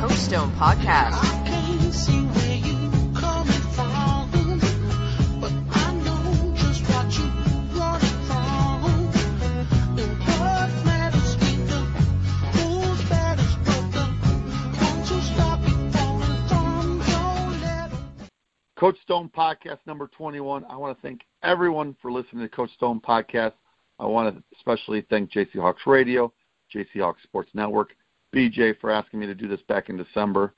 Coach Stone Podcast. Coach Stone Podcast number 21. I want to thank everyone for listening to Coach Stone Podcast. I want to especially thank JC Hawks Radio, JC Hawks Sports Network, BJ for asking me to do this back in December.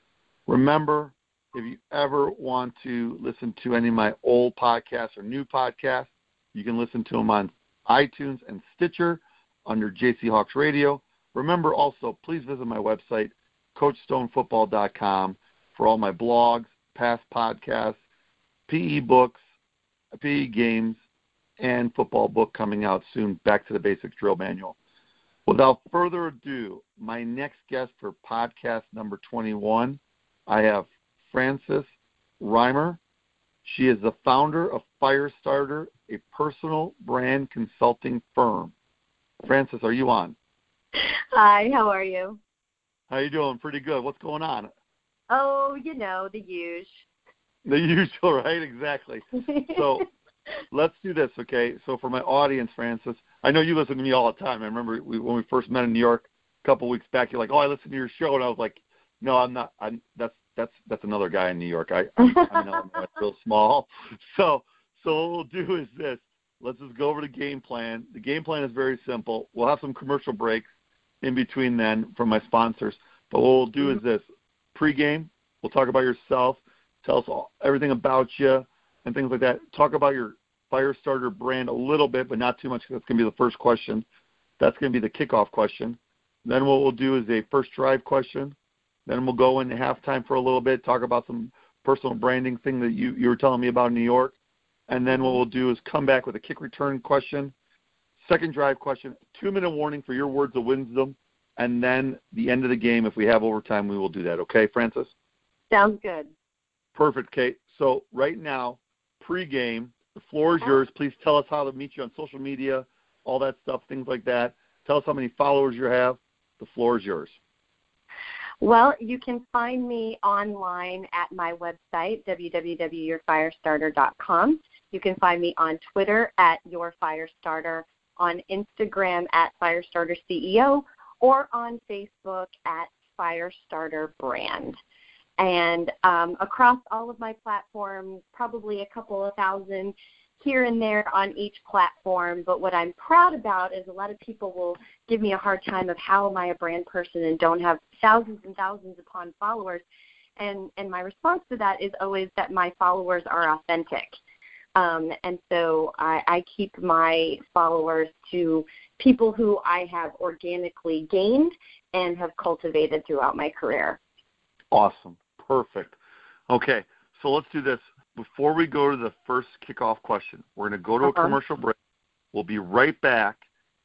Remember, if you ever want to listen to any of my old podcasts or new podcasts, you can listen to them on iTunes and Stitcher under JC Hawks Radio. Remember also, please visit my website, CoachStoneFootball.com, for all my blogs, past podcasts, PE books, PE games, and football book coming out soon, Back to the Basics Drill Manual. Without further ado, my next guest for podcast number 21, I have Frances Reimer. She is the founder of Firestarter, a personal brand consulting firm. Frances, are you on? Hi, how are you? How you doing? Pretty good. What's going on? Oh, you know, the usual. The usual, right? Exactly. So let's do this, okay? So for my audience, Frances, I know you listen to me all the time. I remember we, when we first met in New York a couple of weeks back. You're like, "Oh, I listen to your show," and I was like, "No, I'm not. I'm that's that's that's another guy in New York. I I know I'm real small." So so what we'll do is this. Let's just go over the game plan. The game plan is very simple. We'll have some commercial breaks in between then from my sponsors. But what we'll do is mm-hmm. this: pregame, we'll talk about yourself, tell us all, everything about you, and things like that. Talk about your Firestarter brand a little bit, but not too much. That's going to be the first question. That's going to be the kickoff question. Then what we'll do is a first drive question. Then we'll go into halftime for a little bit, talk about some personal branding thing that you, you were telling me about in New York. And then what we'll do is come back with a kick return question, second drive question, two minute warning for your words of wisdom, and then the end of the game. If we have overtime, we will do that. Okay, Frances? Sounds good. Perfect, Kate. So right now, pregame, the floor is oh. yours. Please tell us how to meet you on social media, all that stuff, things like that. Tell us how many followers you have. The floor is yours. Well, you can find me online at my website, www.yourfirestarter.com. You can find me on Twitter at YourFirestarter, on Instagram at firestarterceo, or on Facebook at Firestarter Brand. And um, across all of my platforms, probably a couple of thousand here and there on each platform. But what I'm proud about is a lot of people will give me a hard time of how am I a brand person and don't have thousands and thousands upon followers. And and my response to that is always that my followers are authentic. Um, and so I, I keep my followers to people who I have organically gained and have cultivated throughout my career. Awesome. Perfect. Okay, so let's do this. Before we go to the first kickoff question, we're going to go to uh-huh. a commercial break. We'll be right back,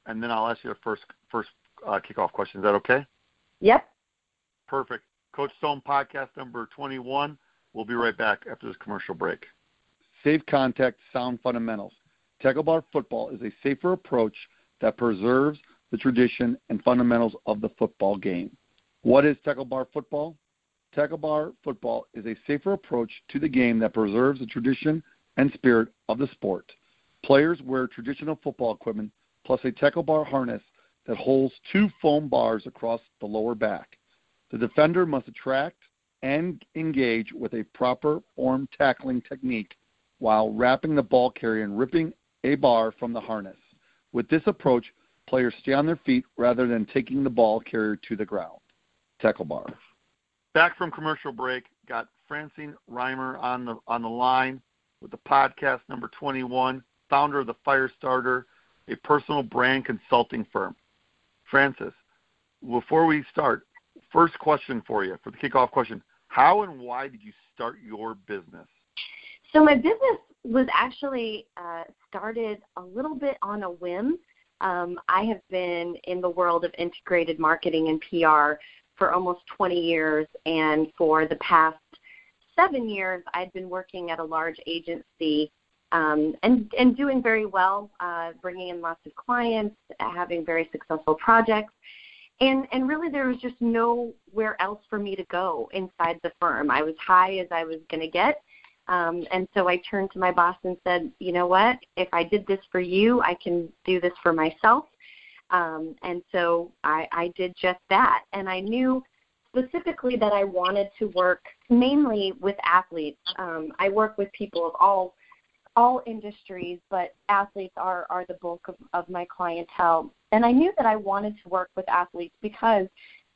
and then I'll ask you the first first uh, kickoff question. Is that okay? Yep. Perfect. Coach Stone podcast number 21. We'll be right back after this commercial break. Safe contact, sound fundamentals. Tackle bar football is a safer approach that preserves the tradition and fundamentals of the football game. What is tackle bar football? Tackle bar football is a safer approach to the game that preserves the tradition and spirit of the sport. Players wear traditional football equipment plus a tackle bar harness that holds two foam bars across the lower back. The defender must attract and engage with a proper form tackling technique while wrapping the ball carrier and ripping a bar from the harness. With this approach, players stay on their feet rather than taking the ball carrier to the ground. Tackle bar. Back from commercial break, got Francine Reimer on the on the line with the podcast number 21, founder of the Firestarter, a personal brand consulting firm. Frances, before we start, first question for you for the kickoff question: How and why did you start your business? So my business was actually uh, started a little bit on a whim. Um, I have been in the world of integrated marketing and PR for almost 20 years, and for the past seven years, I'd been working at a large agency um, and and doing very well, uh, bringing in lots of clients, having very successful projects. and and really there was just nowhere else for me to go inside the firm. I was high as I was going to get. Um, and so I turned to my boss and said, you know what? If I did this for you, I can do this for myself. Um, and so I, I did just that. And I knew specifically that I wanted to work mainly with athletes. Um, I work with people of all all industries, but athletes are are the bulk of, of my clientele. And I knew that I wanted to work with athletes because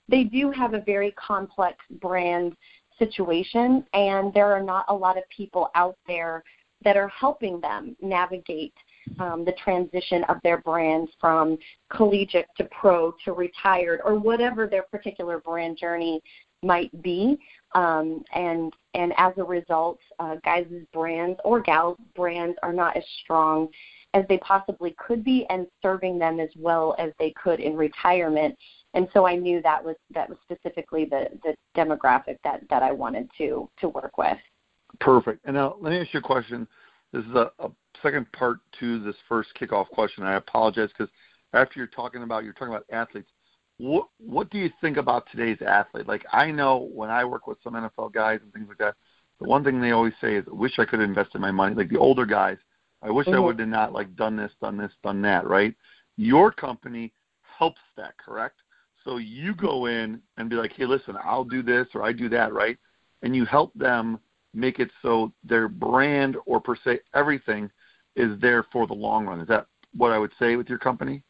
they do have a very complex brand situation, and there are not a lot of people out there that are helping them navigate um, the transition of their brands from collegiate to pro to retired or whatever their particular brand journey might be. Um, and and as a result, uh, guys' brands or gals' brands are not as strong as they possibly could be, and serving them as well as they could in retirement. And so I knew that was that was specifically the the demographic that that I wanted to to work with. Perfect. And now let me ask you a question. This is a, a second part to this first kickoff question. I apologize because after you're talking about you're talking about athletes. What what do you think about today's athlete? Like I know when I work with some NFL guys and things like that, the one thing they always say is, "I wish I could have invested my money." Like the older guys, I wish mm-hmm. I would have not like done this, done this, done that. Right? Your company helps that, correct? So you go in and be like, "Hey, listen, I'll do this or I do that," right? And you help them make it so their brand or per se everything is there for the long run. Is that what I would say with your company?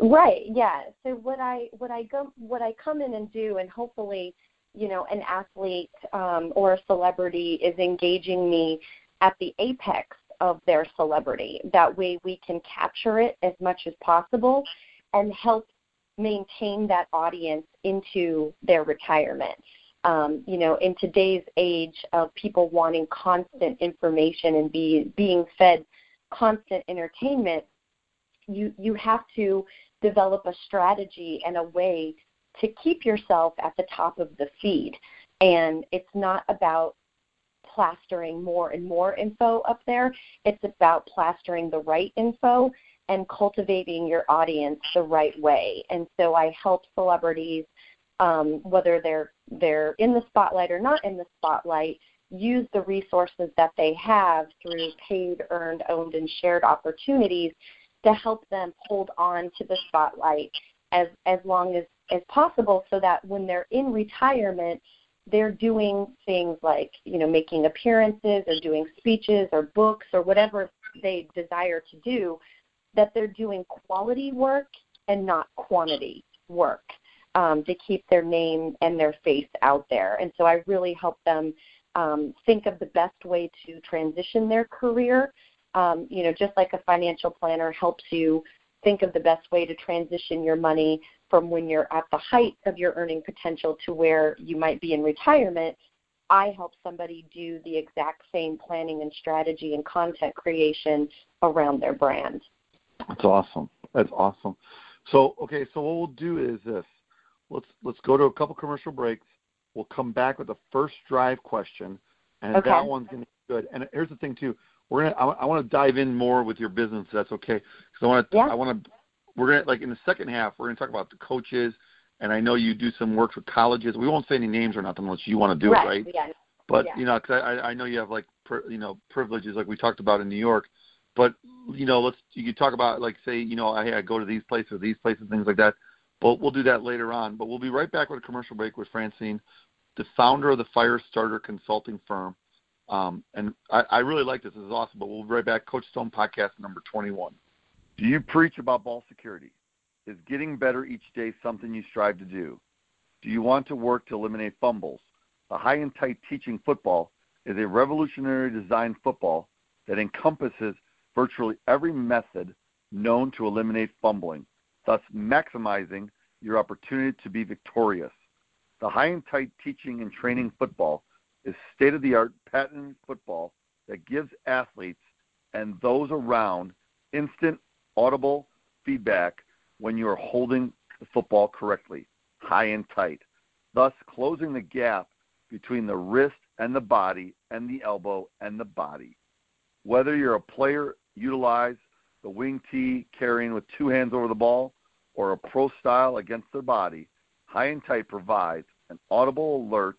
Right. Yeah. So what I what I go what I come in and do, and hopefully, you know, an athlete um, or a celebrity is engaging me at the apex of their celebrity. That way, we can capture it as much as possible and help maintain that audience into their retirement um, you know, in today's age of people wanting constant information and be being fed constant entertainment, you you have to develop a strategy and a way to keep yourself at the top of the feed. And it's not about plastering more and more info up there. It's about plastering the right info and cultivating your audience the right way. And so I help celebrities um, whether they're they're in the spotlight or not in the spotlight, use the resources that they have through paid, earned, owned, and shared opportunities to help them hold on to the spotlight as as long as as possible, so that when they're in retirement, they're doing things like you know making appearances or doing speeches or books or whatever they desire to do, that they're doing quality work and not quantity work um, to keep their name and their face out there. And so I really help them um, think of the best way to transition their career. Um, you know, just like a financial planner helps you think of the best way to transition your money from when you're at the height of your earning potential to where you might be in retirement. I help somebody do the exact same planning and strategy and content creation around their brand. That's awesome. That's awesome. So, okay, so what we'll do is this let's let's go to a couple commercial breaks. We'll come back with the first drive question, and okay. that one's going to be good. And here's the thing too, we're gonna I, I want to dive in more with your business. If that's okay, because I want to yeah. I want to we're gonna like in the second half we're gonna talk about the coaches, and I know you do some work with colleges. We won't say any names or nothing unless you want to do right. it, right? Yeah. But yeah. you know, cause I I know you have like you know privileges like we talked about in New York. But you know, let's you could talk about like say you know hey I go to these places or these places things like that but we'll do that later on. But we'll be right back with a commercial break with Francine, the founder of the Fire Starter Consulting Firm. Um, and I, I really like this. This is awesome. But we'll be right back. Coach Stone podcast number 21. Do you preach about ball security? Is getting better each day something you strive to do? Do you want to work to eliminate fumbles? The high and tight teaching football is a revolutionary design football that encompasses virtually every method known to eliminate fumbling thus maximizing your opportunity to be victorious. The high and tight teaching and training football is state of the art patent football that gives athletes and those around instant audible feedback when you are holding the football correctly, high and tight, thus closing the gap between the wrist and the body and the elbow and the body. Whether you're a player, utilize the wing tee carrying with two hands over the ball or a pro style against their body, High and Tight provides an audible alert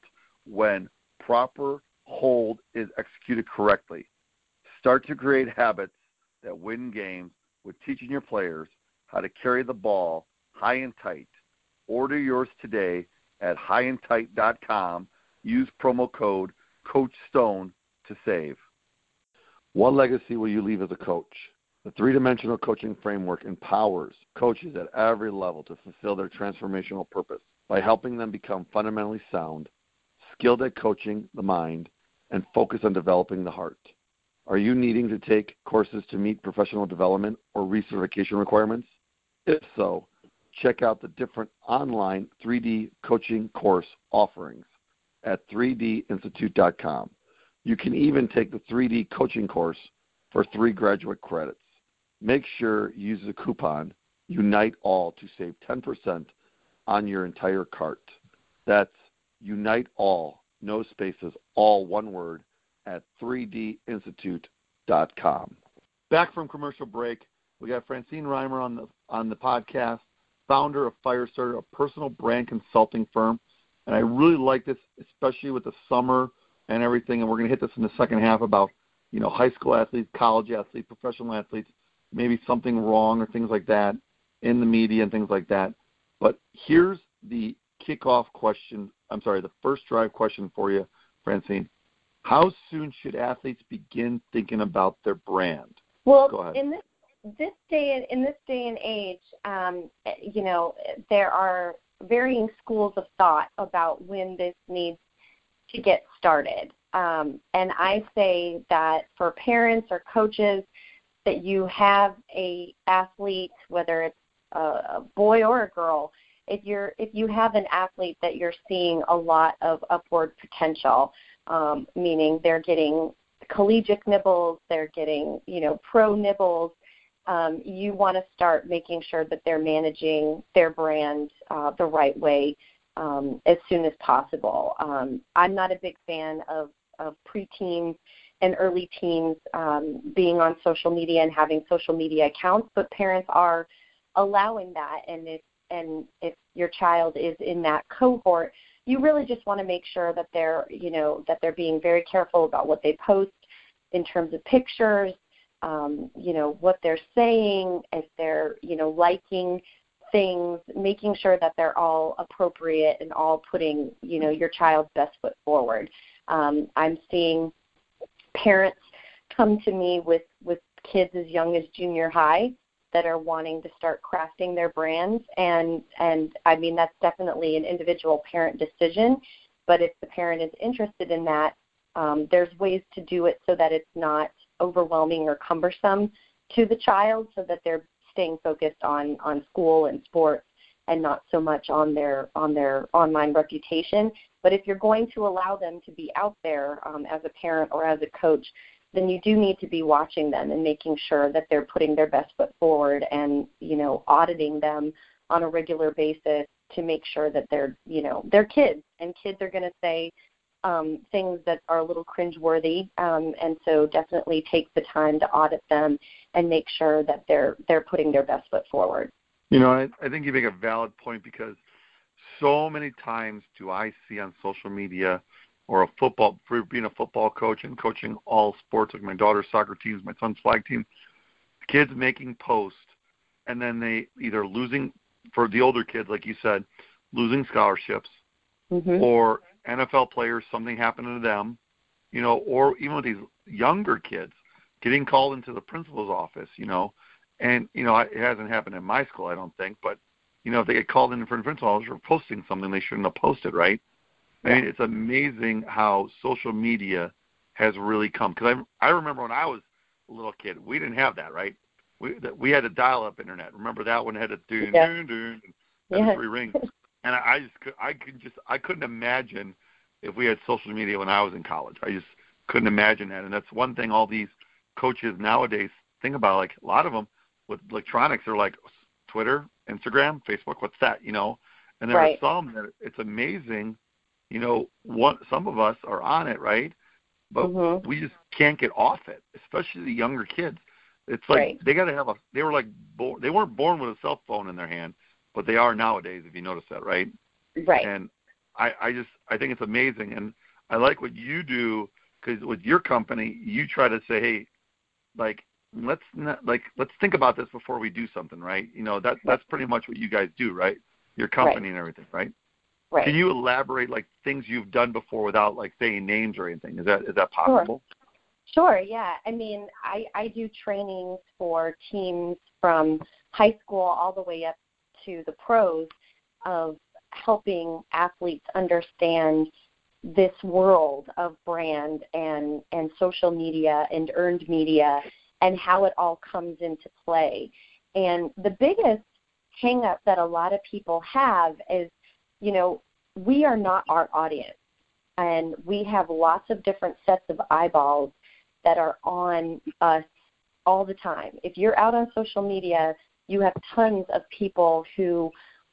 when proper hold is executed correctly. Start to create habits that win games with teaching your players how to carry the ball high and tight. Order yours today at highandtight.com. Use promo code Coach Stone to save. What legacy will you leave as a coach? The three dimensional coaching framework empowers coaches at every level to fulfill their transformational purpose by helping them become fundamentally sound, skilled at coaching the mind, and focused on developing the heart. Are you needing to take courses to meet professional development or recertification requirements? If so, check out the different online 3D coaching course offerings at 3dinstitute.com. You can even take the 3D coaching course for three graduate credits. Make sure you use the coupon Unite All to save 10% on your entire cart. That's Unite All, no spaces, all one word at 3dinstitute.com. Back from commercial break, we got Francine Reimer on the on the podcast, founder of Firestarter, a personal brand consulting firm. And I really like this, especially with the summer and everything. And we're going to hit this in the second half about you know high school athletes, college athletes, professional athletes, maybe something wrong or things like that in the media and things like that. But here's the kickoff question. I'm sorry, the first drive question for you, Francine. How soon should athletes begin thinking about their brand? Well, in this this day in this day and age, um, you know, there are varying schools of thought about when this needs to get started. Um, and I say that for parents or coaches, that you have a athlete, whether it's a, a boy or a girl, if you're if you have an athlete that you're seeing a lot of upward potential, um, meaning they're getting collegiate nibbles, they're getting you know pro nibbles. Um, you want to start making sure that they're managing their brand uh, the right way um, as soon as possible. Um, I'm not a big fan of, of preteens and early teens um, being on social media and having social media accounts, but parents are allowing that. And if and if your child is in that cohort, you really just want to make sure that they're you know that they're being very careful about what they post in terms of pictures, um, you know what they're saying, if they're you know liking things, making sure that they're all appropriate and all putting you know your child's best foot forward. Um, I'm seeing parents come to me with with kids as young as junior high that are wanting to start crafting their brands. And and I mean that's definitely an individual parent decision. But if the parent is interested in that um, there's ways to do it so that it's not overwhelming or cumbersome to the child so that they're staying focused on on school and sports and not so much on their on their online reputation but if you're going to allow them to be out there um, as a parent or as a coach then you do need to be watching them and making sure that they're putting their best foot forward and you know auditing them on a regular basis to make sure that they're you know they're kids and kids are going to say um, things that are a little cringeworthy, um, and so definitely take the time to audit them and make sure that they're they're putting their best foot forward. You know, I, I think you make a valid point because so many times do I see on social media or a football for being a football coach and coaching all sports like my daughter's soccer teams, my son's flag team, kids making posts and then they either losing for the older kids, like you said, losing scholarships, mm-hmm. or NFL players something happened to them, you know, or even with these younger kids getting called into the principal's office, you know, and you know it hasn't happened in my school, I don't think, but you know if they get called in for principal's office for posting something they shouldn't have posted, right? I mean, it's amazing how social media has really come. Because I I remember when I was a little kid, we didn't have that, right? We we had a dial-up internet. Remember that one had a doon yeah. doon doon, and yeah. three rings. And I, I just could I could just I couldn't imagine if we had social media when I was in college. I just couldn't imagine that. And that's one thing all these coaches nowadays think about. Like a lot of them with electronics, they're like Twitter, Instagram, Facebook. What's that? You know. And there right. are some that it's amazing you know, one some of us are on it, right? But mm-hmm. we just can't get off it, especially the younger kids. It's like right. they got to have a. They were like born. They weren't born with a cell phone in their hand, but they are nowadays. If you notice that, right? Right. And I, I just I think it's amazing, and I like what you do because with your company, you try to say, hey, like let's not, like let's think about this before we do something, right? You know that that's pretty much what you guys do, right? Your company right. and everything, right? Right. Can you elaborate like things you've done before without like saying names or anything? Is that is that possible? Sure. Sure. Yeah. I mean, I I do trainings for teams from high school all the way up to the pros of helping athletes understand this world of brand and and social media and earned media and how it all comes into play. And the biggest hang up that a lot of people have is, you know, we are not our audience. And we have lots of different sets of eyeballs that are on us all the time. If you're out on social media, you have tons of people who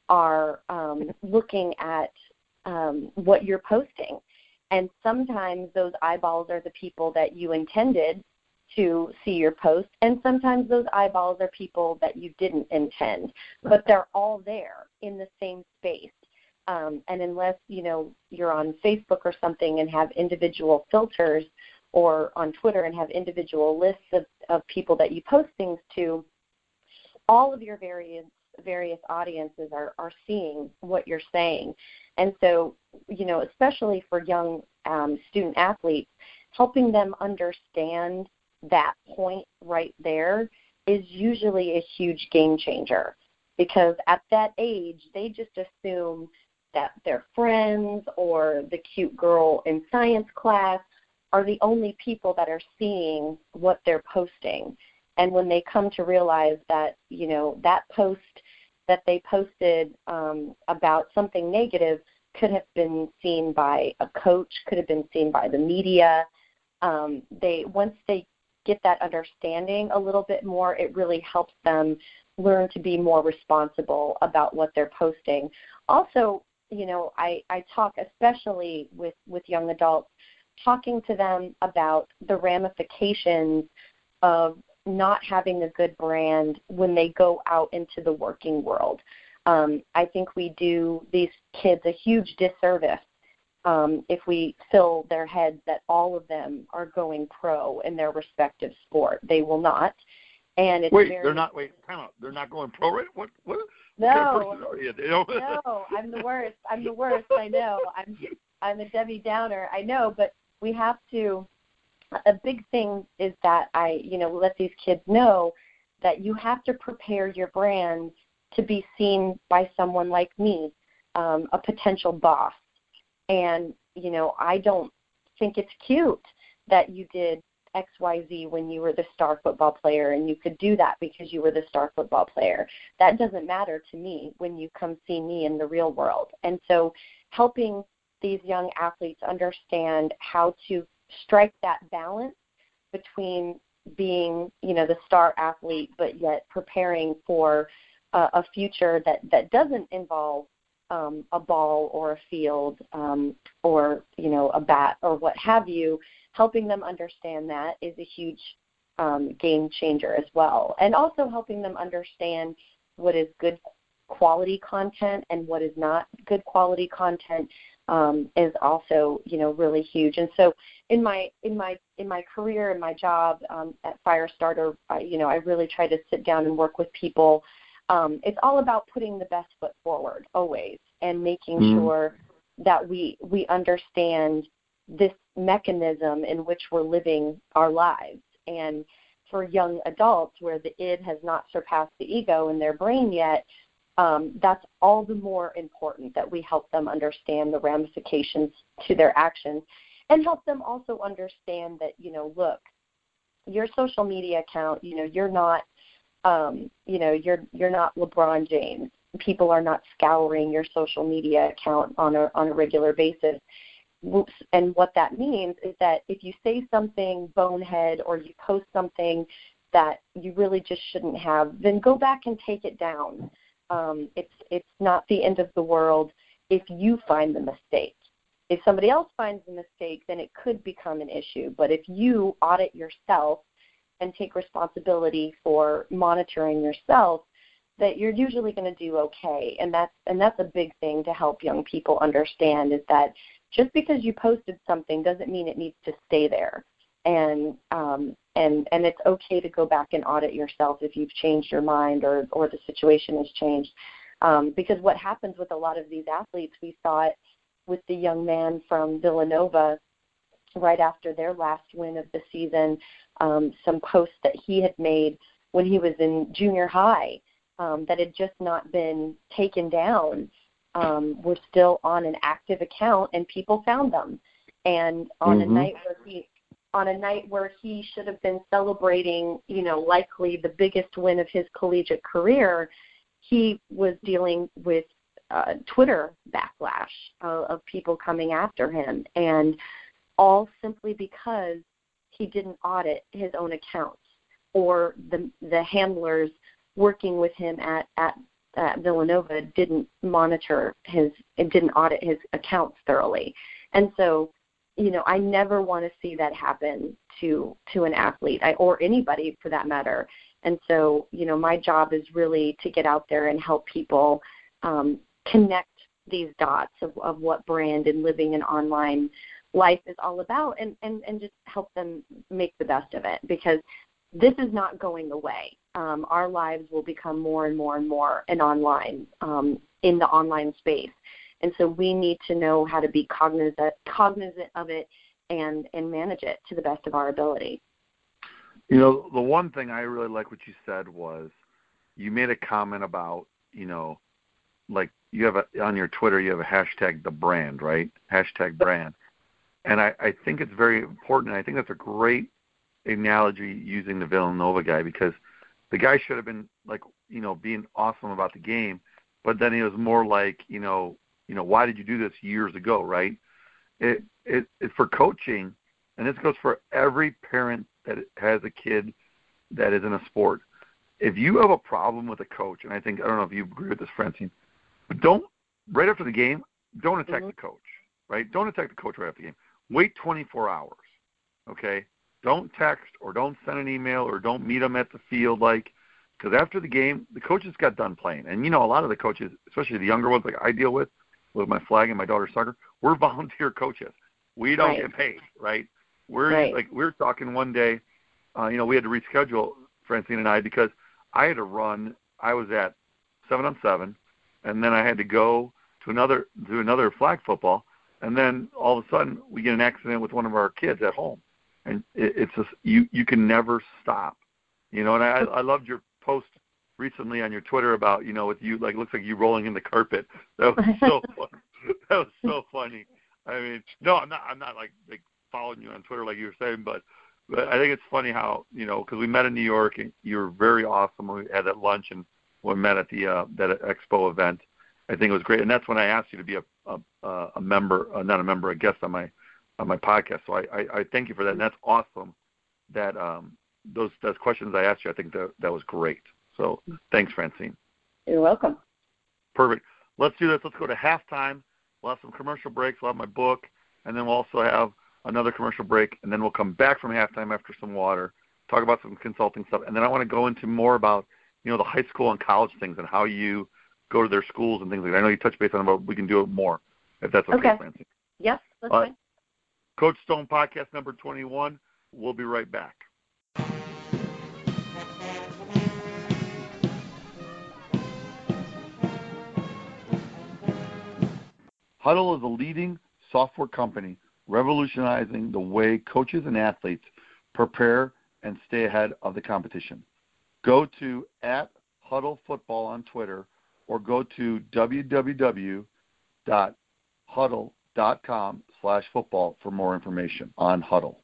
are um, looking at um, what you're posting. And sometimes those eyeballs are the people that you intended to see your post, and sometimes those eyeballs are people that you didn't intend, but they're all there in the same space. Um, and unless you know you're on Facebook or something and have individual filters, or on Twitter and have individual lists of, of people that you post things to, all of your various various audiences are, are seeing what you're saying. And so, you know, especially for young um, student athletes, helping them understand that point right there is usually a huge game changer because at that age they just assume that their friends or the cute girl in science class are the only people that are seeing what they're posting. And when they come to realize that you know that post that they posted um, about something negative could have been seen by a coach could have been seen by the media. Um, they once they get that understanding a little bit more, it really helps them learn to be more responsible about what they're posting. Also, you know, I, I talk especially with, with young adults, talking to them about the ramifications of not having a good brand when they go out into the working world. Um, I think we do these kids a huge disservice um, if we fill their heads that all of them are going pro in their respective sport. They will not. And it's wait, very, they're not. Wait, time out. They're not going pro, right? What? What? No, what kind of you? They don't... no, I'm the worst. I'm the worst. I know. I'm I'm a Debbie Downer. I know, but we have to. A big thing is that I, you know, let these kids know that you have to prepare your brand to be seen by someone like me, um, a potential boss and, you know, I don't think it's cute that you did XYZ when you were the star football player and you could do that because you were the star football player. That doesn't matter to me when you come see me in the real world. And so helping these young athletes understand how to strike that balance between being, you know, the star athlete but yet preparing for a, a future that that doesn't involve um, a ball or a field um, or you know a bat or what have you, helping them understand that is a huge um, game changer as well, and also helping them understand what is good quality content and what is not good quality content um, is also you know really huge. And so in my in my in my career in my job um, at Firestarter, I, you know I really try to sit down and work with people um, it's all about putting the best foot forward always and making mm. sure that we we understand this mechanism in which we're living our lives and for young adults where the id has not surpassed the ego in their brain yet um, that's all the more important that we help them understand the ramifications to their actions and help them also understand that you know look your social media account you know you're not um, you know, you're you're not LeBron James. People are not scouring your social media account on a on a regular basis. And what that means is that if you say something bonehead or you post something that you really just shouldn't have, then go back and take it down. Um, it's it's not the end of the world if you find the mistake. If somebody else finds the mistake, then it could become an issue. But if you audit yourself and take responsibility for monitoring yourself, that you're usually going to do okay. And that's and that's a big thing to help young people understand is that just because you posted something doesn't mean it needs to stay there. And um and and it's okay to go back and audit yourself if you've changed your mind or or the situation has changed. Um because what happens with a lot of these athletes we saw it with the young man from Villanova right after their last win of the season um some posts that he had made when he was in junior high um, that had just not been taken down um, were still on an active account, and people found them. And on mm-hmm. a night where he on a night where he should have been celebrating, you know, likely the biggest win of his collegiate career, he was dealing with uh, Twitter backlash uh, of people coming after him, and all simply because he didn't audit his own accounts or the the handlers working with him at at Villanova didn't monitor his it didn't audit his accounts thoroughly, and so you know I never want to see that happen to to an athlete I, or anybody for that matter. And so you know my job is really to get out there and help people um, connect these dots of, of what brand and living an online life is all about and, and, and just help them make the best of it because this is not going away um, our lives will become more and more and more and online um, in the online space. And so we need to know how to be cognizant cognizant of it and and manage it to the best of our ability. You know, the one thing I really like what you said was you made a comment about, you know, like you have a on your Twitter you have a hashtag the brand, right? Hashtag brand. And I, I think it's very important. I think that's a great analogy using the Villanova guy because – the guy should have been like you know being awesome about the game, but then he was more like you know you know why did you do this years ago, right? It it, it for coaching, and this goes for every parent that has a kid that is in a sport. If you have a problem with a coach, and I think I don't know if you agree with this, Francine, but don't right after the game, don't attack mm-hmm. the coach, right? Don't attack the coach right after the game. Wait 24 hours, okay? Don't text or don't send an email or don't meet them at the field like because after the game the coaches got done playing and you know a lot of the coaches especially the younger ones like I deal with with my flag and my daughter's soccer we're volunteer coaches we don't right. get paid right we're right. like we are talking one day uh, you know we had to reschedule Francine and I because I had to run I was at seven on seven and then I had to go to another to another flag football and then all of a sudden we get an accident with one of our kids at home and it, it's just you you can never stop, you know. And I I loved your post recently on your Twitter about you know with you like looks like you rolling in the carpet. That was so fun. that was so funny. I mean, no, I'm not I'm not like like following you on Twitter like you were saying, but but I think it's funny how you know because we met in New York and you were very awesome. We had that lunch and we met at the uh, that expo event. I think it was great, and that's when I asked you to be a a, a member, uh, not a member, a guest on my on my podcast. So I, I, I thank you for that, and that's awesome. That um, those those questions I asked you, I think that that was great. So thanks, Francine. You're welcome. Perfect. Let's do this. Let's go to halftime. We'll have some commercial breaks. We'll have my book, and then we'll also have another commercial break, and then we'll come back from halftime after some water, talk about some consulting stuff, and then I want to go into more about you know the high school and college things and how you go to their schools and things like that. I know you touched base on it, but we can do it more if that's okay, okay. Francine. Yes, that's uh, fine. Coach Stone podcast number 21. We'll be right back. Hudl is a leading software company revolutionizing the way coaches and athletes prepare and stay ahead of the competition. Go to at Hudl Football on Twitter or go to www.hudl.com slash football for more information on Hudl.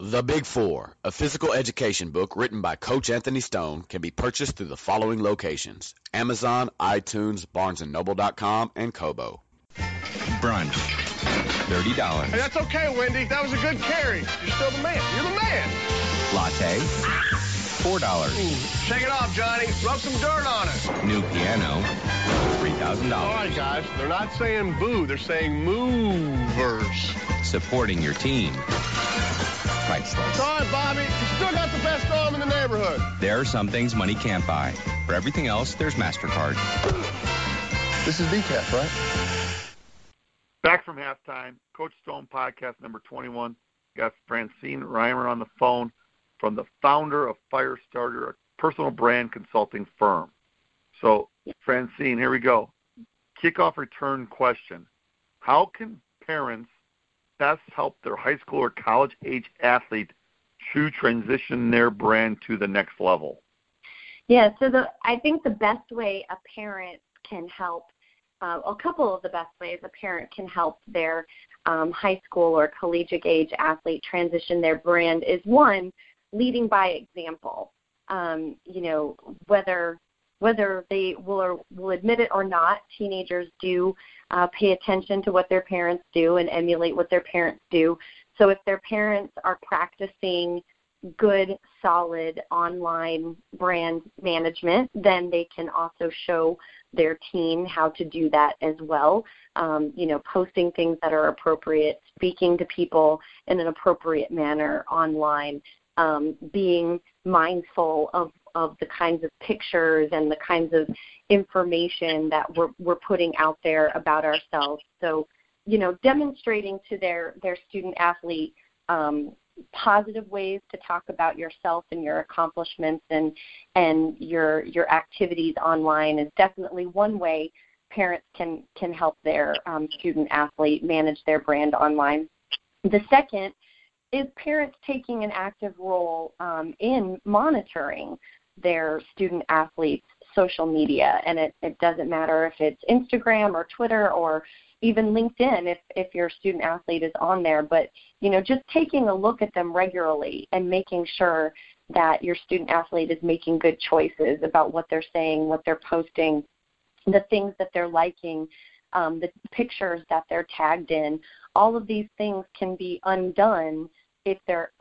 The Big Four, a physical education book written by Coach Anthony Stone, can be purchased through the following locations Amazon, iTunes, BarnesandNoble.com, and Kobo. Brunch. $30. Hey, that's okay, Wendy. That was a good carry. You're still the man. You're the man. Latte. $4. Ooh, shake it off, Johnny. Rub some dirt on it. New piano. $3,000. All right, guys. They're not saying boo. They're saying movers. Supporting your team. Priceless. Sorry, Bobby. You still got the best arm in the neighborhood. There are some things money can't buy. For everything else, there's MasterCard. This is BCAF, right? Back from halftime, Coach Stone podcast number 21. Got Francine Reimer on the phone from the founder of Firestarter, a personal brand consulting firm. So, Francine, here we go. Kickoff return question. How can parents best help their high school or college age athlete to transition their brand to the next level? Yeah, so the I think the best way a parent can help, uh, a couple of the best ways a parent can help their um, high school or collegiate age athlete transition their brand is one, leading by example. Um, you know, whether whether they will or will admit it or not, teenagers do uh, pay attention to what their parents do and emulate what their parents do. So if their parents are practicing good, solid online brand management, then they can also show their teen how to do that as well. Um, you know, posting things that are appropriate, speaking to people in an appropriate manner online, um, being mindful of of the kinds of pictures and the kinds of information that we're we're putting out there about ourselves. So, you know, demonstrating to their their student athlete um, positive ways to talk about yourself and your accomplishments and and your your activities online is definitely one way parents can can help their um, student athlete manage their brand online. The second is parents taking an active role um, in monitoring their student athletes social media? And it, it doesn't matter if it's instagram or twitter or even linkedin if if your student athlete is on there but you know just taking a look at them regularly and making sure that your student athlete is making good choices about what they're saying what they're posting the things that they're liking um, the pictures that they're tagged in. All of these things can be undone if they're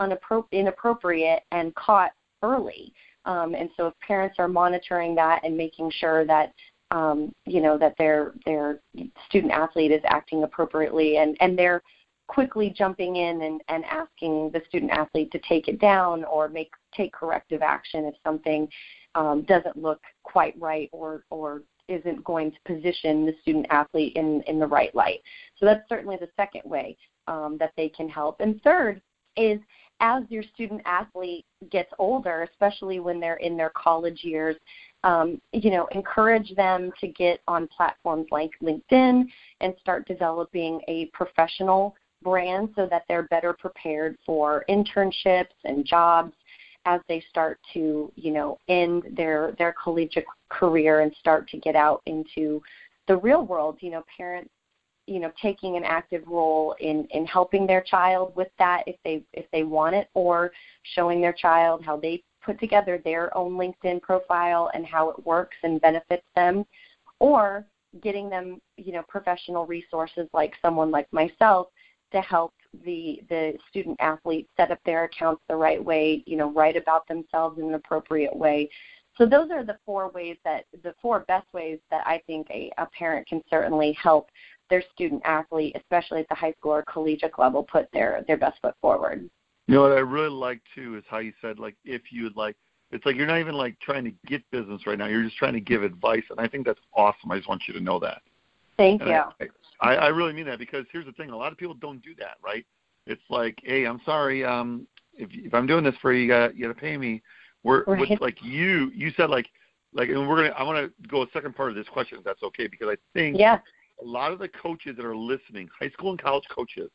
inappropriate and caught early um, and so if parents are monitoring that and making sure that um, you know that their their student athlete is acting appropriately and and they're quickly jumping in and, and asking the student athlete to take it down or make take corrective action if something um, doesn't look quite right or or isn't going to position the student athlete in in the right light. So that's certainly the second way um, that they can help. And third is as your student athlete gets older, especially when they're in their college years, um, you know, encourage them to get on platforms like LinkedIn and start developing a professional brand so that they're better prepared for internships and jobs as they start to, you know, end their their collegiate career and start to get out into the real world. You know, parents you know taking an active role in in helping their child with that if they if they want it or showing their child how they put together their own LinkedIn profile and how it works and benefits them or getting them you know professional resources like someone like myself to help the the student athlete set up their accounts the right way you know write about themselves in an appropriate way so those are the four ways that the four best ways that I think a, a parent can certainly help their student athlete, especially at the high school or collegiate level, put their their best foot forward. You know what I really like too is how you said like if you'd like it's like you're not even like trying to get business right now. You're just trying to give advice, and I think that's awesome. I just want you to know that. Thank and you. I, I, I really mean that because here's the thing: a lot of people don't do that, right? It's like, hey, I'm sorry, um, if if I'm doing this for you, you got you got to pay me. We're right. with, like you you said like like and we're gonna I want to go a second part of this question if that's okay because I think yeah a lot of the coaches that are listening, high school and college coaches,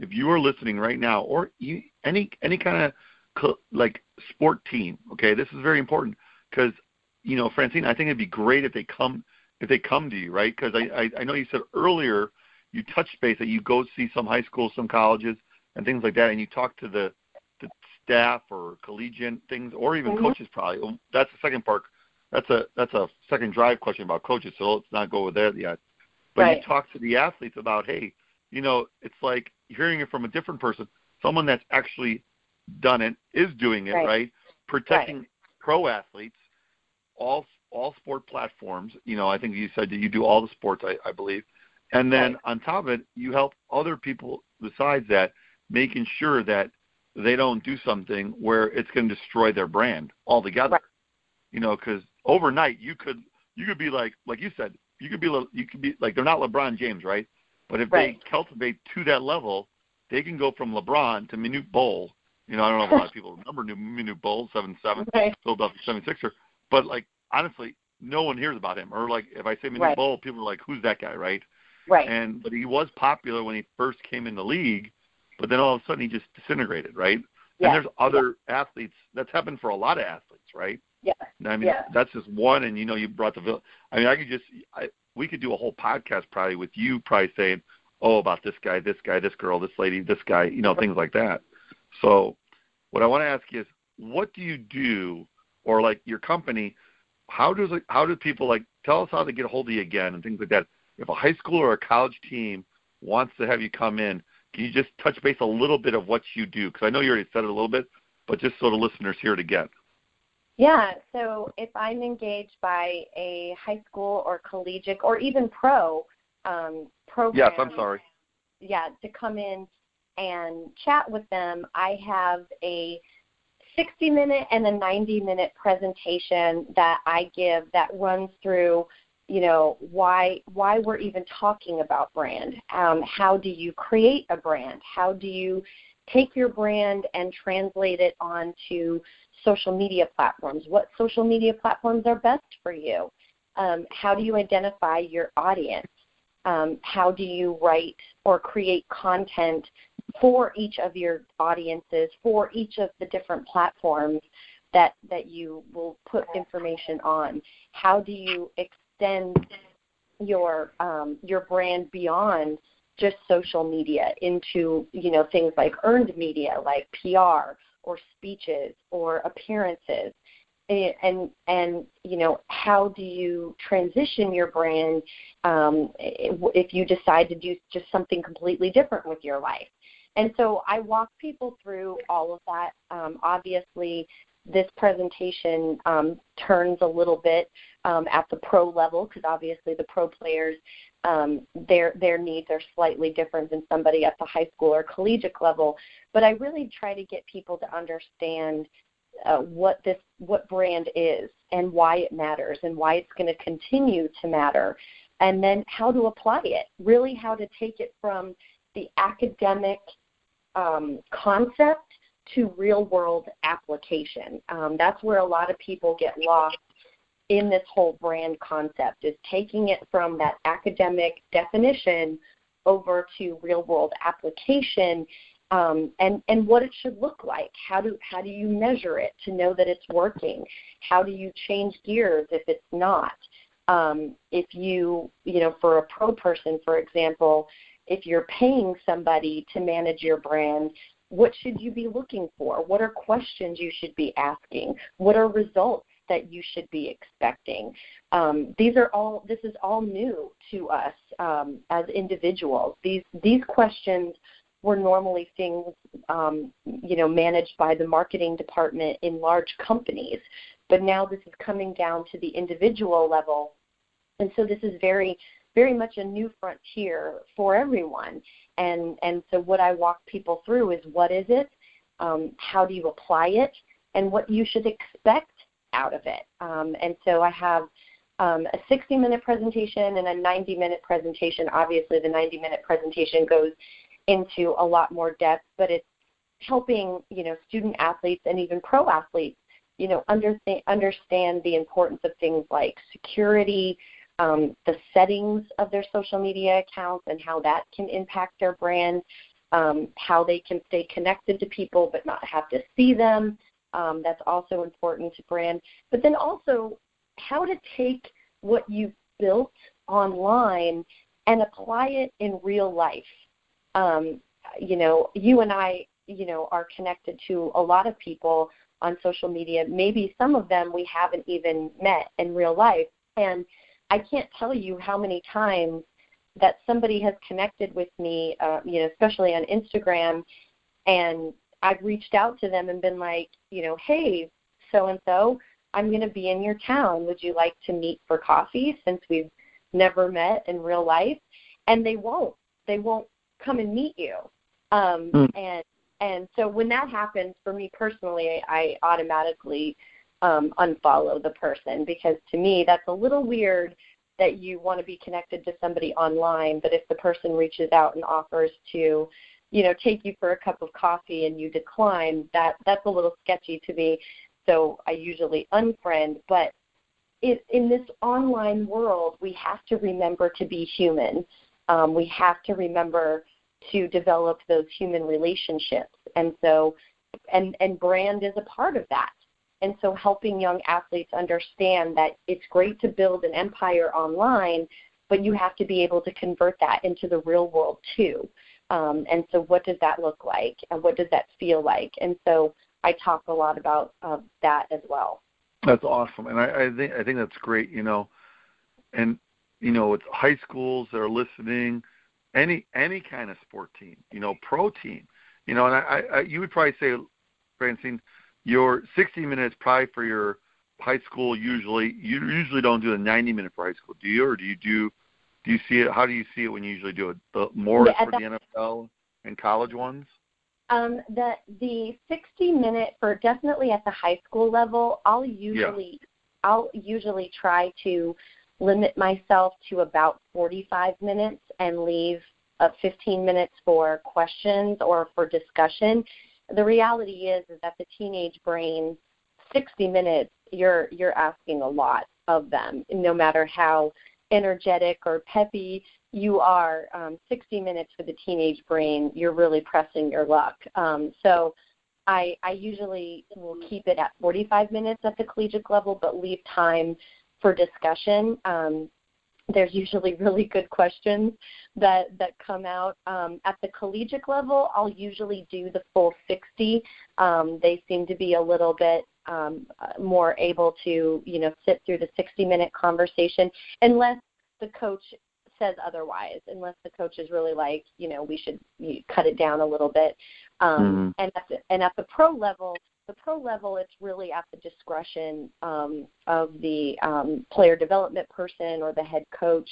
if you are listening right now, or you, any any kind of co- like sport team, okay, this is very important because you know, Francine, I think it'd be great if they come if they come to you, right? Because I, I I know you said earlier you touch base that you go see some high schools, some colleges, and things like that, and you talk to the the staff or collegiate things, or even mm-hmm. coaches probably. That's the second part. That's a that's a second drive question about coaches. So let's not go over there yet. But right. you talk to the athletes about, hey, you know, it's like hearing it from a different person, someone that's actually done it, is doing it, right? right? Protecting right. pro athletes, all all sport platforms. You know, I think you said that you do all the sports, I, I believe. And then on top of it, you help other people besides that, making sure that they don't do something where it's going to destroy their brand altogether. Right. You know, because overnight you could you could be like like you said you could be you could be like they're not LeBron James, right? But if right. they cultivate to that level, they can go from LeBron to Manute Bol. You know, I don't know if a lot of people remember Manute Bol, seven seven, right. Philadelphia 76er. But like honestly, no one hears about him. Or like if I say Manute right. Bol, people are like, "Who's that guy?" Right? Right. And but he was popular when he first came in the league, but then all of a sudden he just disintegrated, right? Yeah. And there's other athletes. That's happened for a lot of athletes, right? Yeah. I mean, yeah. that's just one, and you know, you brought the. I mean, I could just. I, we could do a whole podcast probably with you, probably saying, "Oh, about this guy, this guy, this girl, this lady, this guy," you know, things like that. So, what I want to ask you is, what do you do, or like your company? How does it, how do people like tell us how to get a hold of you again and things like that? If a high school or a college team wants to have you come in, can you just touch base a little bit of what you do? Because I know you already said it a little bit, but just so the listeners hear it again. Yeah, so if I'm engaged by a high school or collegiate or even pro um, program, yes, I'm sorry. Yeah, to come in and chat with them, I have a 60 minute and a 90 minute presentation that I give that runs through you know why why we're even talking about brand. Um, how do you create a brand? How do you take your brand and translate it onto social media platforms? What social media platforms are best for you? Um, how do you identify your audience? Um, how do you write or create content for each of your audiences for each of the different platforms that that you will put information on? How do you extend your um, your brand beyond just social media into you know things like earned media like PR or speeches or appearances and and, and you know how do you transition your brand um, if you decide to do just something completely different with your life and so I walk people through all of that. Um, obviously, this presentation um, turns a little bit um, at the pro level because obviously the pro players um, their their needs are slightly different than somebody at the high school or collegiate level. But I really try to get people to understand uh, what this what brand is and why it matters and why it's going to continue to matter, and then how to apply it. Really, how to take it from the academic um, concept to real world application. Um, that's where a lot of people get lost in this whole brand concept is taking it from that academic definition over to real world application um, and and what it should look like. How do how do you measure it to know that it's working? How do you change gears if it's not? Um, if you you know for a pro person, for example, if you're paying somebody to manage your brand, what should you be looking for? What are questions you should be asking? What are results that you should be expecting? Um, these are all. This is all new to us um, as individuals. These these questions were normally things um, you know managed by the marketing department in large companies, but now this is coming down to the individual level, and so this is very very much a new frontier for everyone. And and so what I walk people through is what is it, um, how do you apply it, and what you should expect out of it. Um, and so I have um, a 60 minute presentation and a 90 minute presentation. Obviously, the 90 minute presentation goes into a lot more depth, but it's helping you know student athletes and even pro athletes you know understand understand the importance of things like security um, the settings of their social media accounts and how that can impact their brand, um, how they can stay connected to people but not have to see them. Um, that's also important to brand. But then also how to take what you've built online and apply it in real life. Um, you know, you and I, you know, are connected to a lot of people on social media. Maybe some of them we haven't even met in real life. And I can't tell you how many times that somebody has connected with me, uh, you know, especially on Instagram, and I've reached out to them and been like, you know, hey, so and so, I'm going to be in your town. Would you like to meet for coffee since we've never met in real life? And they won't. They won't come and meet you. Um, mm. And and so when that happens for me personally, I automatically um, unfollow the person because to me that's a little weird that you want to be connected to somebody online, but if the person reaches out and offers to, you know, take you for a cup of coffee and you decline, that that's a little sketchy to me. So I usually unfriend, but it, in this online world, we have to remember to be human. Um, we have to remember to develop those human relationships, and so, and and brand is a part of that. And so, helping young athletes understand that it's great to build an empire online, but you have to be able to convert that into the real world too. Um, and so, what does that look like, and what does that feel like? And so, I talk a lot about uh, that as well. That's awesome, and I, I think I think that's great. You know, and you know, it's high schools that are listening, any any kind of sport team, you know, pro team, you know, and I, I you would probably say, Francine, your 60 minutes probably for your high school usually you usually don't do the 90 minute for high school, do you, or do you do do you see it? How do you see it when you usually do it? The more yeah, for the NFL and college ones. Um, the the 60 minute for definitely at the high school level, I'll usually yeah. I'll usually try to limit myself to about 45 minutes and leave uh, 15 minutes for questions or for discussion. The reality is is that the teenage brain, 60 minutes, you're you're asking a lot of them, no matter how energetic or peppy you are um, 60 minutes for the teenage brain, you're really pressing your luck. Um, so I, I usually will keep it at 45 minutes at the collegiate level, but leave time for discussion. Um, there's usually really good questions that that come out um, at the collegiate level. I'll usually do the full 60. Um, they seem to be a little bit um, more able to you know sit through the 60 minute conversation unless the coach says otherwise unless the coach is really like you know we should cut it down a little bit um, mm-hmm. and at the, and at the pro level the pro level it's really at the discretion um, of the um, player development person or the head coach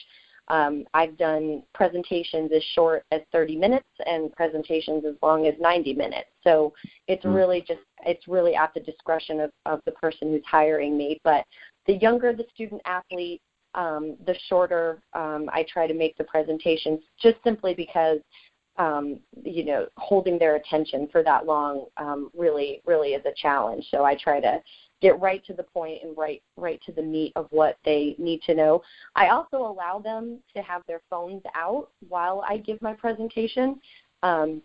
um, I've done presentations as short as 30 minutes and presentations as long as 90 minutes. So it's mm-hmm. really just it's really at the discretion of, of the person who's hiring me. But the younger the student athlete, um, the shorter um, I try to make the presentations, just simply because um, you know holding their attention for that long um, really really is a challenge. So I try to get right to the point and right right to the meat of what they need to know. I also allow them to have their phones out while I give my presentation. Um,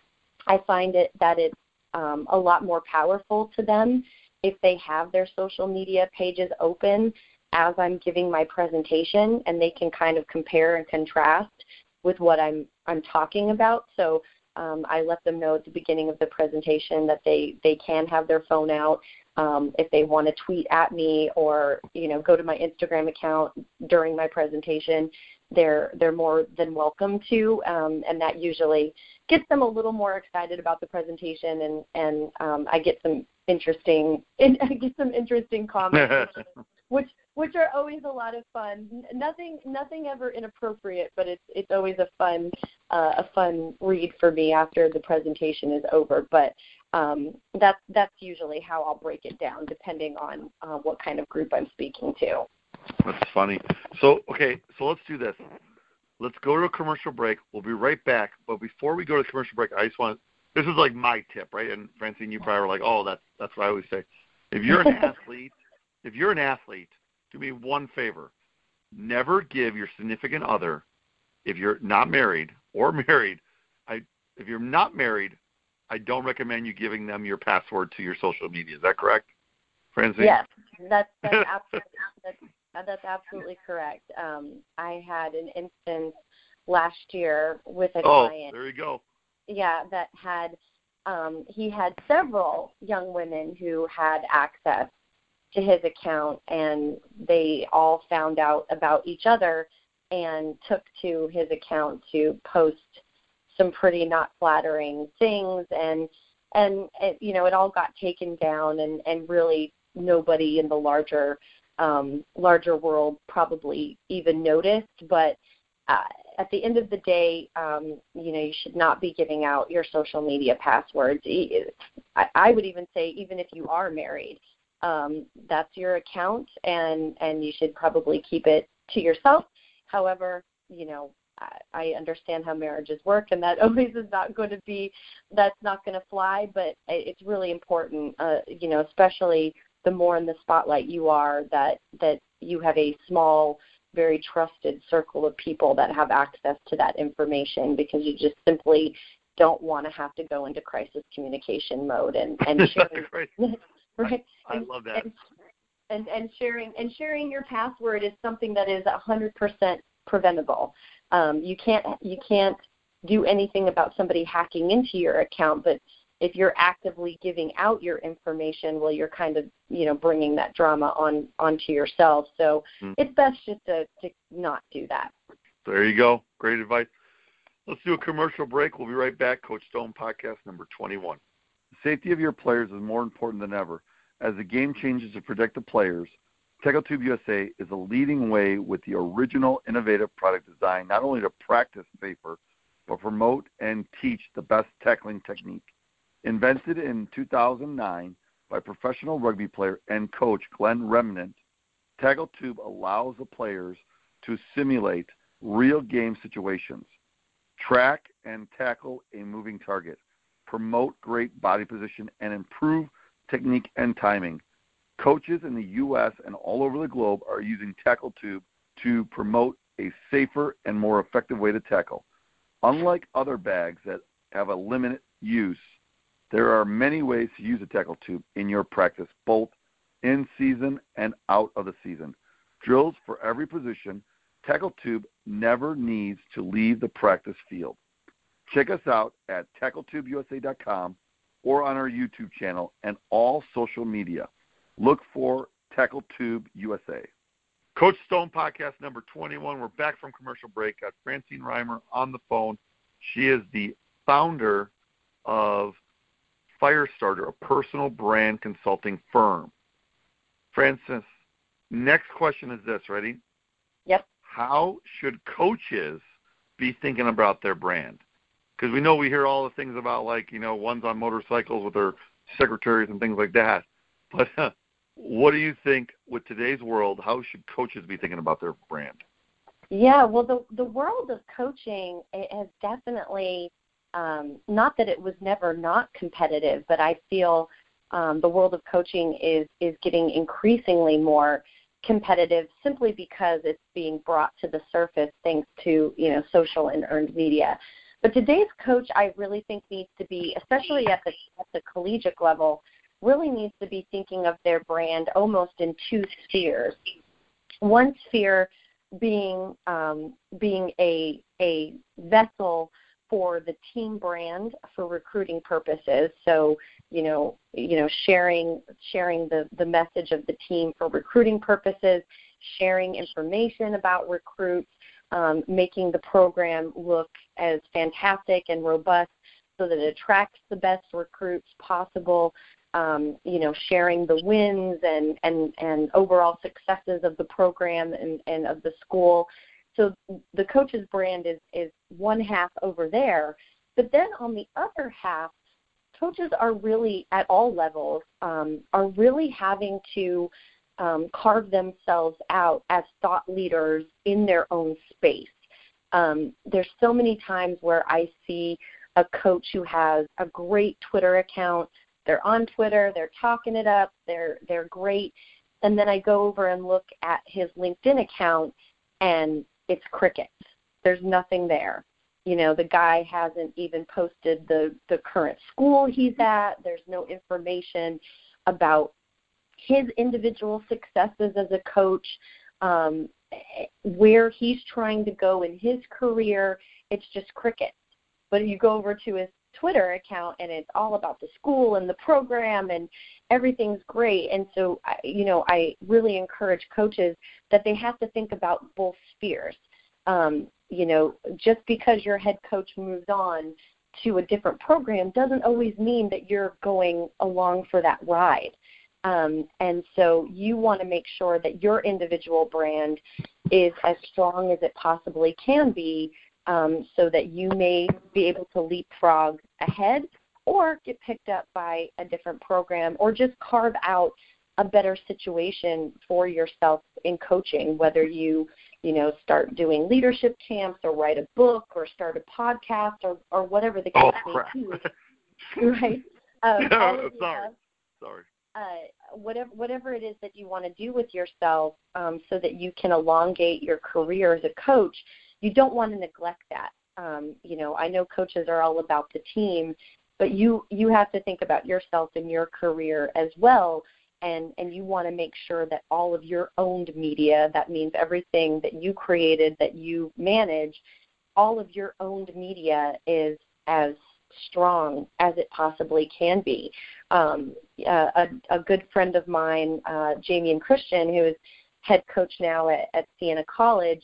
I find it that it's um, a lot more powerful to them if they have their social media pages open as I'm giving my presentation and they can kind of compare and contrast with what I'm I'm talking about. So um, I let them know at the beginning of the presentation that they they can have their phone out um, if they want to tweet at me or you know go to my Instagram account during my presentation. They're they're more than welcome to, um, and that usually gets them a little more excited about the presentation, and and um, I get some interesting I get some interesting comments, which which are always a lot of fun. Nothing nothing ever inappropriate, but it's it's always a fun uh, a fun read for me after the presentation is over. But um, that's that's usually how I'll break it down, depending on uh, what kind of group I'm speaking to. That's funny. So okay, so let's do this. Let's go to a commercial break. We'll be right back. But before we go to commercial break, I just want this is like my tip, right? And Francine, you probably were like, oh, that's that's what I always say. If you're an athlete, if you're an athlete do me one favor. Never give your significant other, if you're not married or married, I if you're not married, I don't recommend you giving them your password to your social media. Is that correct, Francine? Yes, that's that's absolutely that's, that's absolutely correct. Um, I had an instance last year with a oh, client. there you go. Yeah, that had um, he had several young women who had access to his account and they all found out about each other and took to his account to post some pretty not flattering things and and it, you know it all got taken down and and really nobody in the larger um larger world probably even noticed but uh, at the end of the day um you know you should not be giving out your social media passwords I, I would even say even if you are married um, that's your account, and and you should probably keep it to yourself. However, you know, I, understand how marriages work, and that always is not going to be that's not going to fly. But it's really important, uh, you know, especially the more in the spotlight you are, that that you have a small very trusted circle of people that have access to that information because you just simply don't want to have to go into crisis communication mode and and sharing right I, I love that and, and and sharing and sharing your password is something that is a hundred percent preventable um, you can't you can't do anything about somebody hacking into your account but if you're actively giving out your information, well, you're kind of you know bringing that drama on onto yourself. So mm. it's best just to to not do that. There you go. Great advice. Let's do a commercial break. We'll be right back. Coach Stone podcast number 21. The safety of your players is more important than ever. As the game changes to protect the players, TackleTube USA is a leading way with the original innovative product design not only to practice safer, but promote and teach the best tackling technique. Invented in 2009 by professional rugby player and coach Glenn Remnant, Tackle Tube allows the players to simulate real game situations, track and tackle a moving target, promote great body position, and improve technique and timing. Coaches in the U.S. and all over the globe are using Tackle Tube to promote a safer and more effective way to tackle. Unlike other bags that have a limited use, there are many ways to use a tackle tube in your practice, both in season and out of the season. Drills for every position. Tackle tube never needs to leave the practice field. Check us out at tackletubeusa.com or on our YouTube channel and all social media. Look for Tackle Tube USA. Coach Stone podcast number 21. We're back from commercial break. Got Francine Reimer on the phone. She is the founder of Firestarter, a personal brand consulting firm. Frances, next question is this. Ready? Yep. How should coaches be thinking about their brand? Because we know we hear all the things about like you know ones on motorcycles with their secretaries and things like that. But uh, what do you think with today's world? How should coaches be thinking about their brand? Yeah, well, the the world of coaching has definitely um, not that it was never not competitive, but I feel um, the world of coaching is is getting increasingly more competitive simply because it's being brought to the surface thanks to you know social and earned media. But today's coach, I really think needs to be, especially at the at the collegiate level, really needs to be thinking of their brand almost in two spheres. One sphere being um, being a a vessel for the team brand for recruiting purposes. So, you know, you know, sharing sharing the the message of the team for recruiting purposes, sharing information about recruits, um, making the program look as fantastic and robust so that it attracts the best recruits possible. Um, you know, sharing the wins and, and, and overall successes of the program and, and of the school so the coach's brand is is one half over there, but then on the other half, coaches are really at all levels um, are really having to um, carve themselves out as thought leaders in their own space. Um, there's so many times where I see a coach who has a great Twitter account. They're on Twitter, they're talking it up, they're they're great, and then I go over and look at his LinkedIn account, and it's crickets. There's nothing there. You know, the guy hasn't even posted the the current school he's at. There's no information about his individual successes as a coach, um, where he's trying to go in his career. It's just crickets. But you go over to his Twitter account and it's all about the school and the program and everything's great. And so, you know, I really encourage coaches that they have to think about both spheres. Um, you know, just because your head coach moves on to a different program doesn't always mean that you're going along for that ride. Um, and so you want to make sure that your individual brand is as strong as it possibly can be um, so that you may be able to leapfrog ahead or get picked up by a different program or just carve out a better situation for yourself in coaching, whether you, you know, start doing leadership camps or write a book or start a podcast or, or whatever the case oh, may be. right? Um, no, sorry. sorry. Uh, whatever whatever it is that you want to do with yourself, um, so that you can elongate your career as a coach, you don't want to neglect that. Um, you know, I know coaches are all about the team, but you you have to think about yourself and your career as well and and you want to make sure that all of your owned media that means everything that you created that you manage all of your owned media is as strong as it possibly can be um, a, a good friend of mine uh, Jamion Christian who is head coach now at, at siena college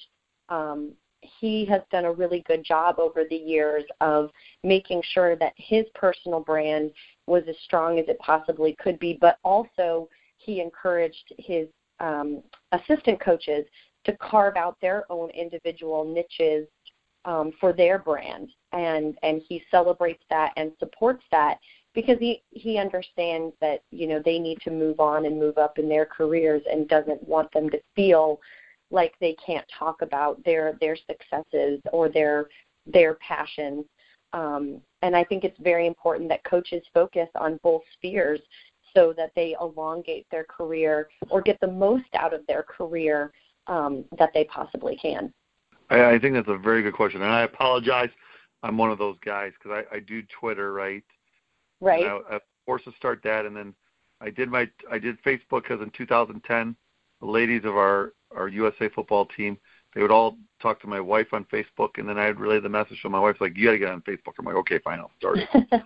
um, he has done a really good job over the years of making sure that his personal brand was as strong as it possibly could be, but also he encouraged his um, assistant coaches to carve out their own individual niches um, for their brand, and and he celebrates that and supports that because he he understands that you know they need to move on and move up in their careers and doesn't want them to feel like they can't talk about their their successes or their their passions. Um, and I think it's very important that coaches focus on both spheres so that they elongate their career or get the most out of their career um, that they possibly can. I, I think that's a very good question, and I apologize. I'm one of those guys because I, I do Twitter, right? Right. And I, I forced to start that, and then I did my I did Facebook because in 2010, the ladies of our our USA football team. They would all talk to my wife on Facebook, and then I'd relay the message. So my wife's like, "You got to get on Facebook." I'm like, "Okay, fine, I'll start it."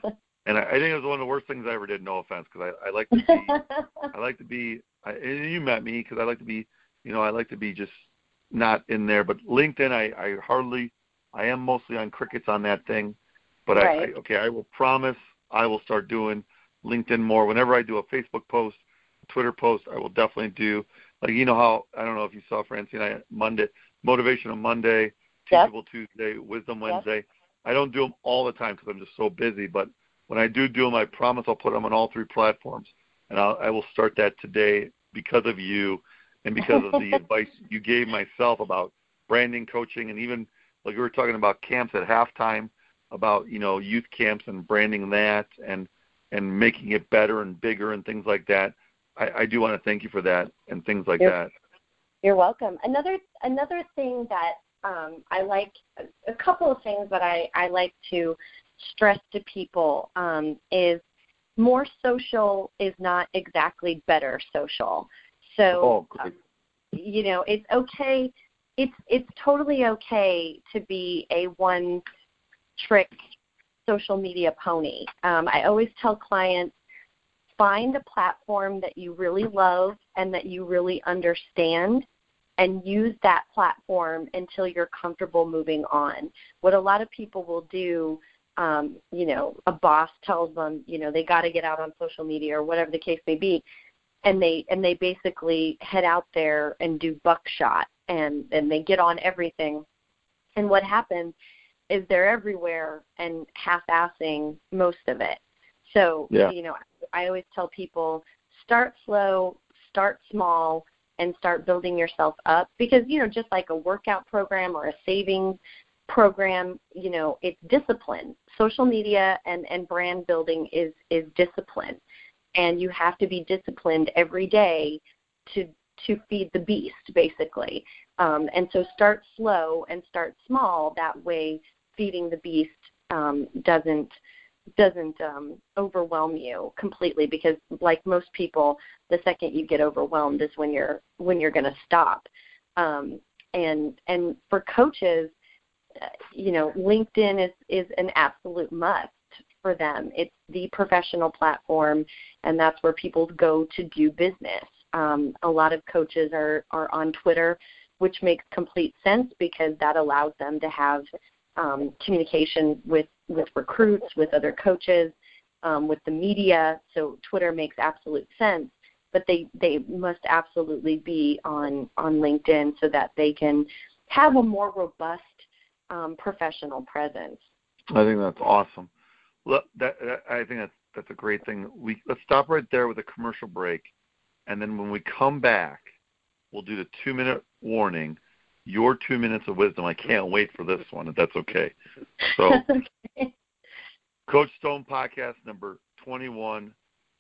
and I, I think it was one of the worst things I ever did. No offense, because I, I like to be, I like to be. I, and you met me because I like to be, you know, I like to be just not in there. But LinkedIn, I, I hardly, I am mostly on crickets on that thing. But right. I, I, okay, I will promise I will start doing LinkedIn more. Whenever I do a Facebook post, Twitter post, I will definitely do like you know how I don't know if you saw Francine I Monday motivational Monday, teachable yep. Tuesday, wisdom Wednesday. Yep. I don't do them all the time because I'm just so busy. But when I do do them, I promise I'll put them on all three platforms, and I'll, I will start that today because of you and because of the advice you gave myself about branding, coaching, and even like we were talking about camps at halftime, about you know youth camps and branding that and and making it better and bigger and things like that. I, I do want to thank you for that and things like you're, that. You're welcome. Another another thing that um, I like a couple of things that I, I like to stress to people um, is more social is not exactly better social. So oh, um, you know it's okay. It's it's totally okay to be a one trick social media pony. Um, I always tell clients find a platform that you really love and that you really understand and use that platform until you're comfortable moving on. What a lot of people will do, um, you know, a boss tells them, you know, they got to get out on social media or whatever the case may be, and they and they basically head out there and do buckshot and and they get on everything. And what happens is they're everywhere and half-assing most of it. So, yeah. you know, I always tell people start slow, start small, and start building yourself up because, you know, just like a workout program or a savings program, you know, it's discipline. Social media and, and brand building is, is discipline. And you have to be disciplined every day to to feed the beast basically um, and so start slow and start small that way feeding the beast um, doesn't doesn't um, overwhelm you completely because like most people the second you get overwhelmed is when you're when you're going to stop. Um, and and for coaches uh, you know linkedin is is an absolute must for them. It's the professional platform and that's where people go to do business. Um, a lot of coaches are are on twitter which makes complete sense because that allows them to have um, communication with with recruits, with other coaches, um, with the media. So Twitter makes absolute sense, but they they must absolutely be on on LinkedIn so that they can have a more robust um, professional presence. I think that's awesome. Look, that, that, I think that's that's a great thing. We let's stop right there with a commercial break, and then when we come back, we'll do the two minute warning. Your two minutes of wisdom. I can't wait for this one, if that's okay. So, okay. Coach Stone podcast number 21,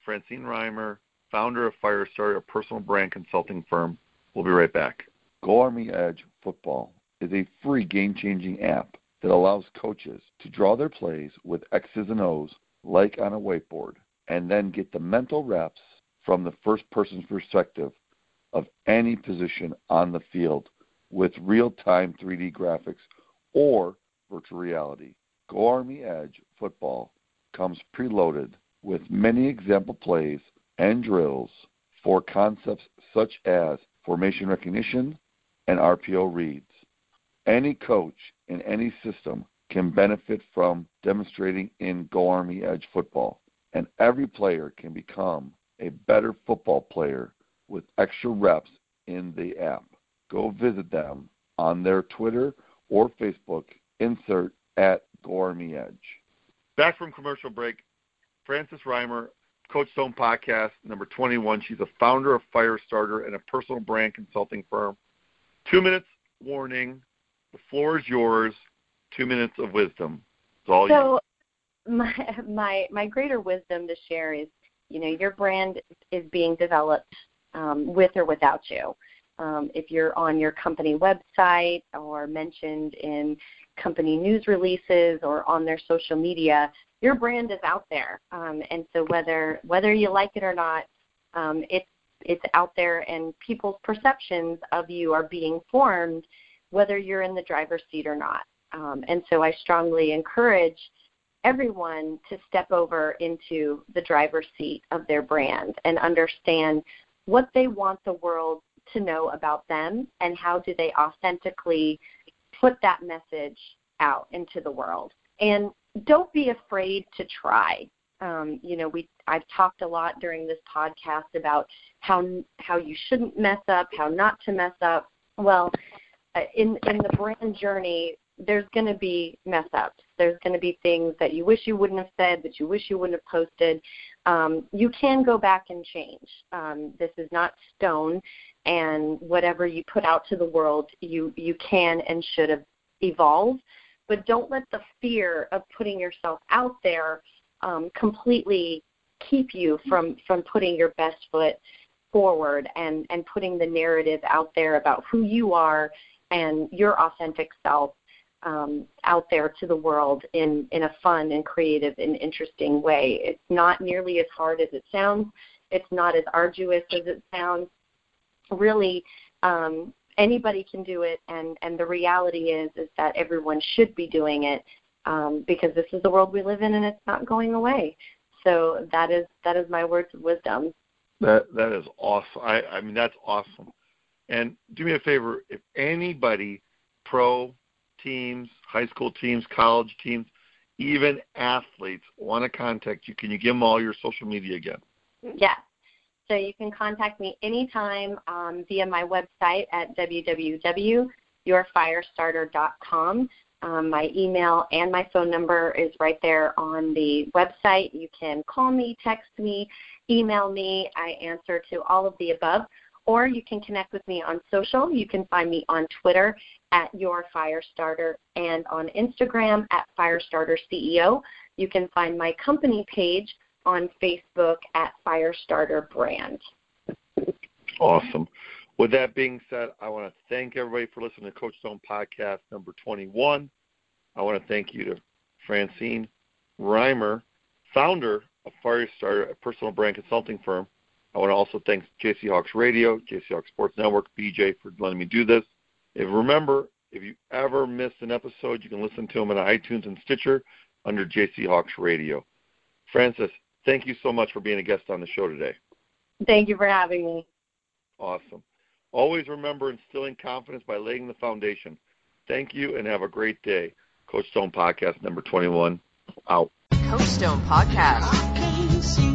Francine Reimer, founder of Firestarter, a personal brand consulting firm. We'll be right back. Go Army Edge Football is a free game changing app that allows coaches to draw their plays with X's and O's like on a whiteboard and then get the mental reps from the first person's perspective of any position on the field with real time 3D graphics or virtual reality. Go Army Edge football comes preloaded with many example plays and drills for concepts such as formation recognition and RPO reads. Any coach in any system can benefit from demonstrating in Go Army Edge football, and every player can become a better football player with extra reps in the app. Go visit them on their Twitter or Facebook. Insert at Go Army Edge. Back from commercial break, Frances Reimer, Coach Stone Podcast, number 21. She's a founder of Firestarter and a personal brand consulting firm. Two minutes warning. The floor is yours. Two minutes of wisdom. It's all so, you. my my my greater wisdom to share is you know, your brand is being developed um, with or without you. Um, if you're on your company website or mentioned in company news releases or on their social media, your brand is out there. Um, and so whether whether you like it or not, um, it's it's out there, and people's perceptions of you are being formed, whether you're in the driver's seat or not. Um, and so I strongly encourage everyone to step over into the driver's seat of their brand and understand what they want the world to know about them and how do they authentically put that message out into the world. And don't be afraid to try. Um, you know, we I've talked a lot during this podcast about how how you shouldn't mess up, how not to mess up. Well, uh, in in the brand journey, there's going to be mess ups. There's going to be things that you wish you wouldn't have said, that you wish you wouldn't have posted. Um, you can go back and change. Um, this is not stone, and whatever you put out to the world, you you can and should have evolved. But don't let the fear of putting yourself out there um, completely keep you from from putting your best foot forward and and putting the narrative out there about who you are and your authentic self um, out there to the world in, in a fun and creative and interesting way. It's not nearly as hard as it sounds. It's not as arduous as it sounds. Really, um, anybody can do it, and, and the reality is is that everyone should be doing it um, because this is the world we live in, and it's not going away. So that is that is my words of wisdom. That that is awesome. I, I mean that's awesome. And do me a favor, if anybody pro teams, high school teams, college teams, even athletes want to contact you, can you give them all your social media again? Yes. So you can contact me anytime um, via my website at www.yourfirestarter.com. Um, my email and my phone number is right there on the website. You can call me, text me, email me. I answer to all of the above or you can connect with me on social. You can find me on Twitter at Your Firestarter and on Instagram at Firestarter CEO. You can find my company page on Facebook at Firestarter Brand. Awesome. With that being said, I want to thank everybody for listening to Coach Stone Podcast number 21. I want to thank you to Francine Reimer, founder of Firestarter, a personal brand consulting firm. I want to also thank JC Hawks Radio, JC Hawks Sports Network, BJ for letting me do this. If remember, if you ever miss an episode, you can listen to them on iTunes and Stitcher under JC Hawks Radio. Frances, thank you so much for being a guest on the show today. Thank you for having me. Awesome. Always remember instilling confidence by laying the foundation. Thank you and have a great day. Coach Stone Podcast number 21 out. Coach Stone Podcast.